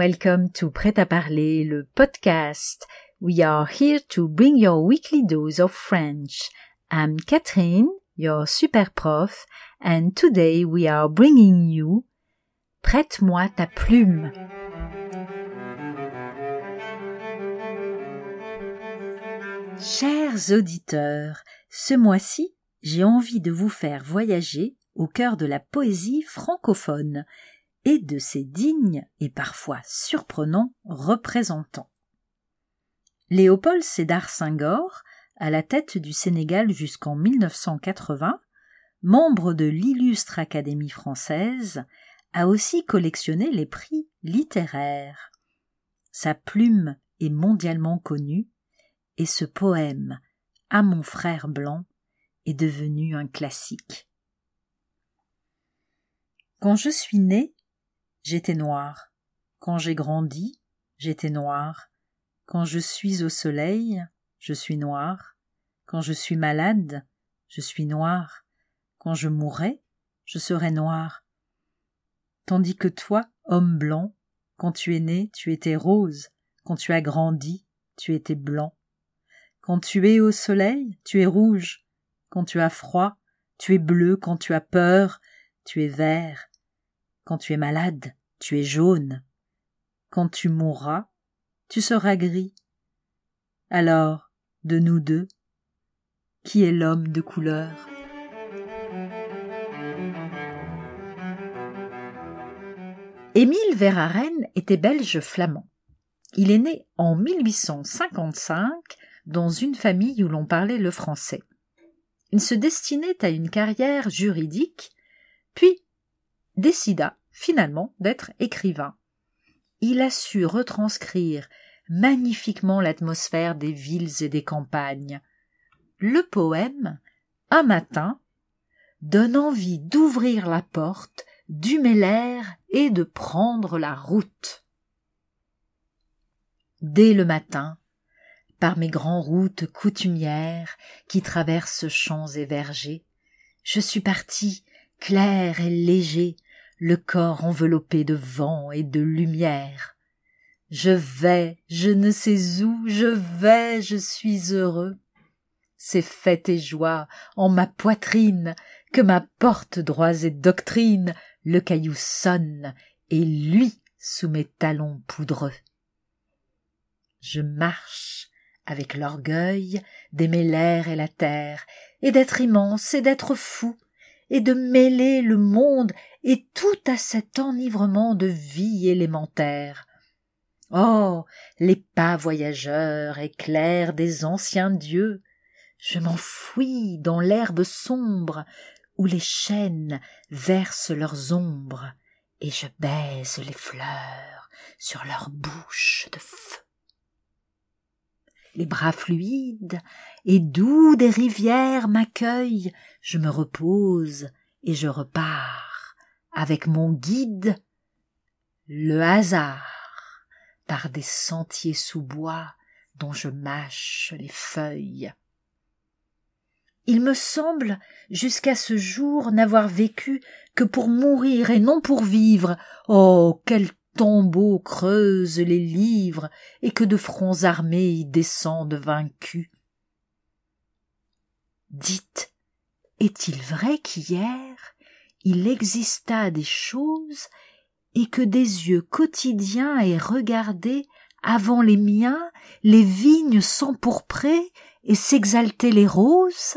welcome to Prêt à parler, le podcast. We are here to bring your weekly dose of French. I'm Catherine, your super prof, and today we are bringing you Prête-moi ta plume. Chers auditeurs, ce mois-ci, j'ai envie de vous faire voyager au cœur de la poésie francophone et de ses dignes et parfois surprenants représentants. Léopold Sédar Senghor, à la tête du Sénégal jusqu'en 1980, membre de l'illustre Académie française, a aussi collectionné les prix littéraires. Sa plume est mondialement connue, et ce poème À mon frère blanc est devenu un classique. Quand je suis né, j'étais noir. Quand j'ai grandi, j'étais noir. Quand je suis au soleil, je suis noir. Quand je suis malade, je suis noir. Quand je mourrai, je serai noir. Tandis que toi, homme blanc, quand tu es né, tu étais rose. Quand tu as grandi, tu étais blanc. Quand tu es au soleil, tu es rouge. Quand tu as froid, tu es bleu. Quand tu as peur, tu es vert. Quand tu es malade, tu es jaune. Quand tu mourras, tu seras gris. Alors, de nous deux, qui est l'homme de couleur? Émile Verhaeren était belge flamand. Il est né en 1855 dans une famille où l'on parlait le français. Il se destinait à une carrière juridique, puis décida finalement d'être écrivain. Il a su retranscrire magnifiquement l'atmosphère des villes et des campagnes. Le poème, un matin, donne envie d'ouvrir la porte, d'humer l'air et de prendre la route. Dès le matin, par mes grandes routes coutumières qui traversent champs et vergers, je suis parti clair et léger, le corps enveloppé de vent et de lumière. Je vais, je ne sais où, je vais, je suis heureux. C'est fête et joie en ma poitrine que m'apporte droits et doctrines, le caillou sonne et lui sous mes talons poudreux. Je marche avec l'orgueil d'aimer l'air et la terre, et d'être immense et d'être fou, et de mêler le monde et tout à cet enivrement de vie élémentaire. Oh. Les pas voyageurs éclairs des anciens dieux. Je m'enfuis dans l'herbe sombre où les chênes versent leurs ombres, et je baise les fleurs sur leurs bouches de feu les bras fluides et doux des rivières m'accueillent, je me repose et je repars avec mon guide, le hasard, par des sentiers sous bois dont je mâche les feuilles. Il me semble, jusqu'à ce jour, n'avoir vécu que pour mourir et non pour vivre. Oh. Quel tombeaux creusent les livres et que de fronts armés y descendent vaincus. Dites, est-il vrai qu'hier il exista des choses et que des yeux quotidiens aient regardé avant les miens les vignes s'empourprer et s'exalter les roses?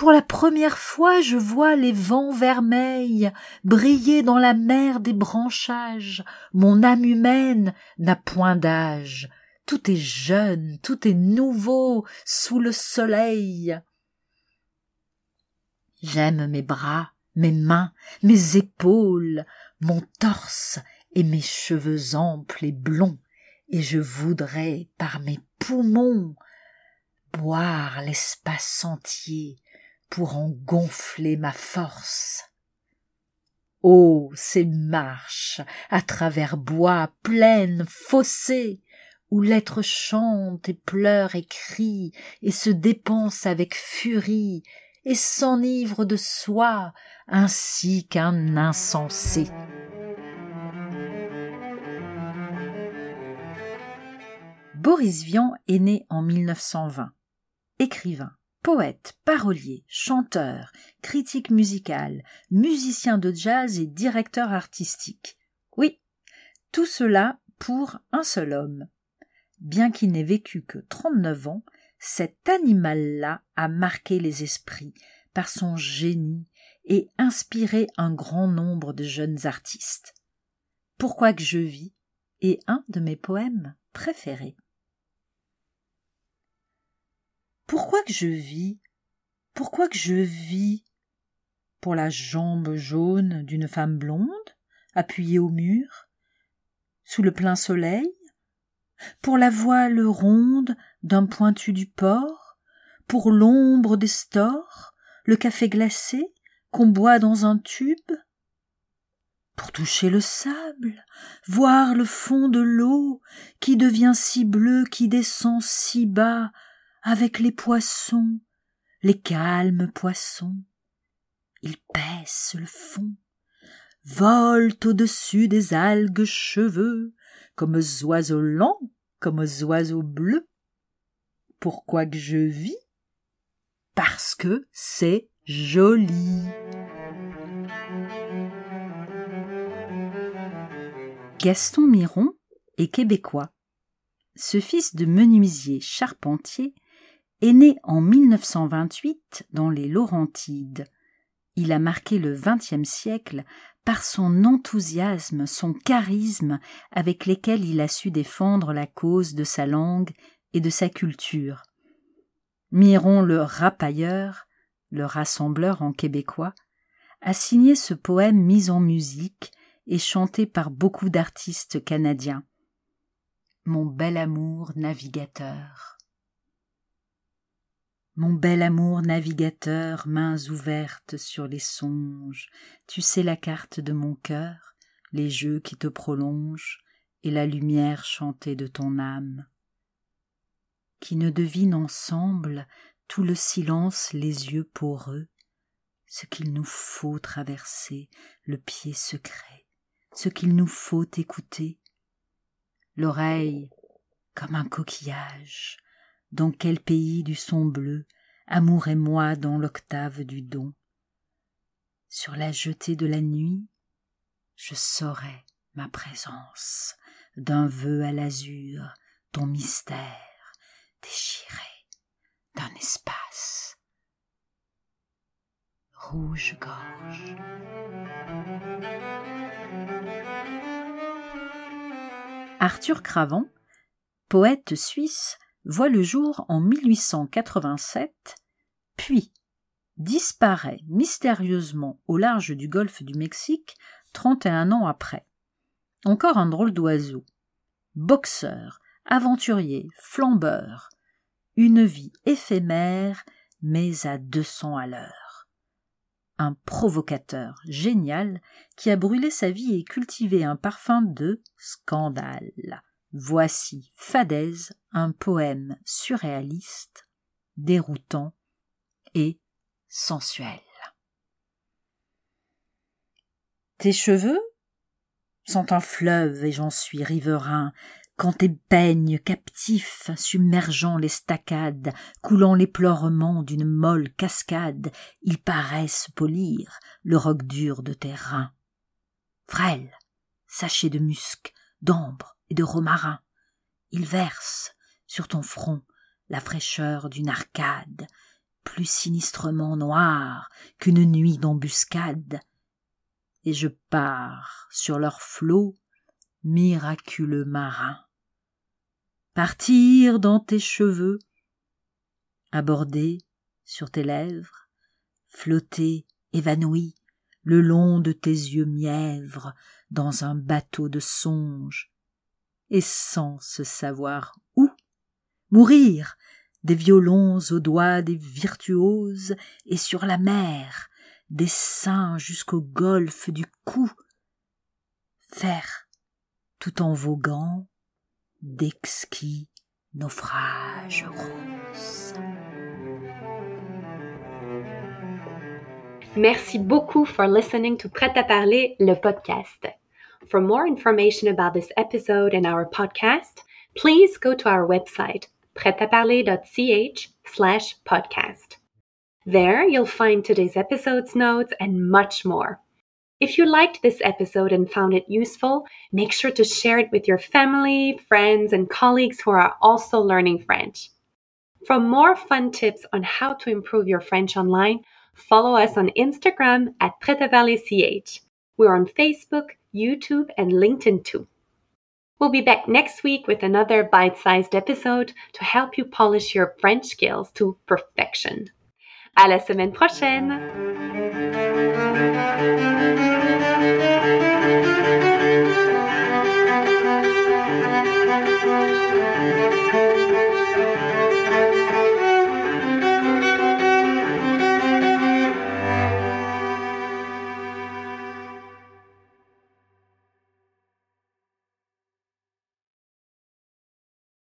Pour la première fois je vois les vents vermeils briller dans la mer des branchages. Mon âme humaine n'a point d'âge. Tout est jeune, tout est nouveau sous le soleil. J'aime mes bras, mes mains, mes épaules, mon torse et mes cheveux amples et blonds, et je voudrais par mes poumons boire l'espace entier pour en gonfler ma force. Oh, ces marches à travers bois, plaines, fossés, où l'être chante et pleure et crie et se dépense avec furie et s'enivre de soi ainsi qu'un insensé. Boris Vian est né en 1920, écrivain poète, parolier, chanteur, critique musical, musicien de jazz et directeur artistique. Oui, tout cela pour un seul homme. Bien qu'il n'ait vécu que trente-neuf ans, cet animal-là a marqué les esprits par son génie et inspiré un grand nombre de jeunes artistes. Pourquoi que je vis est un de mes poèmes préférés. Pourquoi que je vis? Pourquoi que je vis? Pour la jambe jaune d'une femme blonde, appuyée au mur, sous le plein soleil? Pour la voile ronde d'un pointu du port? Pour l'ombre des stores Le café glacé qu'on boit dans un tube? Pour toucher le sable, voir le fond de l'eau qui devient si bleu, qui descend si bas, avec les poissons, les calmes poissons. Ils paissent le fond, volent au-dessus des algues cheveux, comme oiseaux lents, comme oiseaux bleus. Pourquoi que je vis? Parce que c'est joli. Gaston Miron est québécois. Ce fils de menuisier charpentier est né en 1928 dans les Laurentides. Il a marqué le XXe siècle par son enthousiasme, son charisme avec lesquels il a su défendre la cause de sa langue et de sa culture. Miron le rapailleur, le rassembleur en québécois, a signé ce poème mis en musique et chanté par beaucoup d'artistes canadiens. Mon bel amour navigateur. Mon bel amour navigateur, mains ouvertes sur les songes, tu sais la carte de mon cœur, les jeux qui te prolongent, et la lumière chantée de ton âme. Qui ne devine ensemble tout le silence les yeux poreux, ce qu'il nous faut traverser, le pied secret, ce qu'il nous faut écouter, l'oreille comme un coquillage, dans quel pays du son bleu, amour et moi dans l'octave du don. Sur la jetée de la nuit, je saurai ma présence, d'un vœu à l'azur, ton mystère déchiré d'un espace. Rouge-gorge. Arthur Cravant, poète suisse, voit le jour en 1887, puis disparaît mystérieusement au large du golfe du Mexique trente et un ans après. Encore un drôle d'oiseau. Boxeur, aventurier, flambeur. Une vie éphémère, mais à deux cents à l'heure. Un provocateur génial qui a brûlé sa vie et cultivé un parfum de scandale. Voici Fadaise, un poème surréaliste, déroutant et sensuel. Tes cheveux sont un fleuve et j'en suis riverain, quand tes peignes captifs, submergeant les staccades, coulant les pleurements d'une molle cascade, ils paraissent polir le roc dur de tes reins. Frêle, sachet de musc, d'ambre, et de romarin. Il verse sur ton front la fraîcheur d'une arcade, plus sinistrement noire qu'une nuit d'embuscade. Et je pars sur leur flot, miraculeux marin. Partir dans tes cheveux, aborder sur tes lèvres, flotter évanoui le long de tes yeux mièvres dans un bateau de songes et sans se savoir où. Mourir des violons aux doigts des virtuoses et sur la mer, des seins jusqu'au golfe du cou. Faire, tout en voguant, d'exquis naufrages roses. Merci beaucoup for listening to Prêt à parler, le podcast. For more information about this episode and our podcast, please go to our website, pretaparler.ch slash podcast. There you'll find today's episode's notes and much more. If you liked this episode and found it useful, make sure to share it with your family, friends, and colleagues who are also learning French. For more fun tips on how to improve your French online, follow us on Instagram at PretaParlerCH. We're on Facebook, YouTube, and LinkedIn too. We'll be back next week with another bite sized episode to help you polish your French skills to perfection. À la semaine prochaine!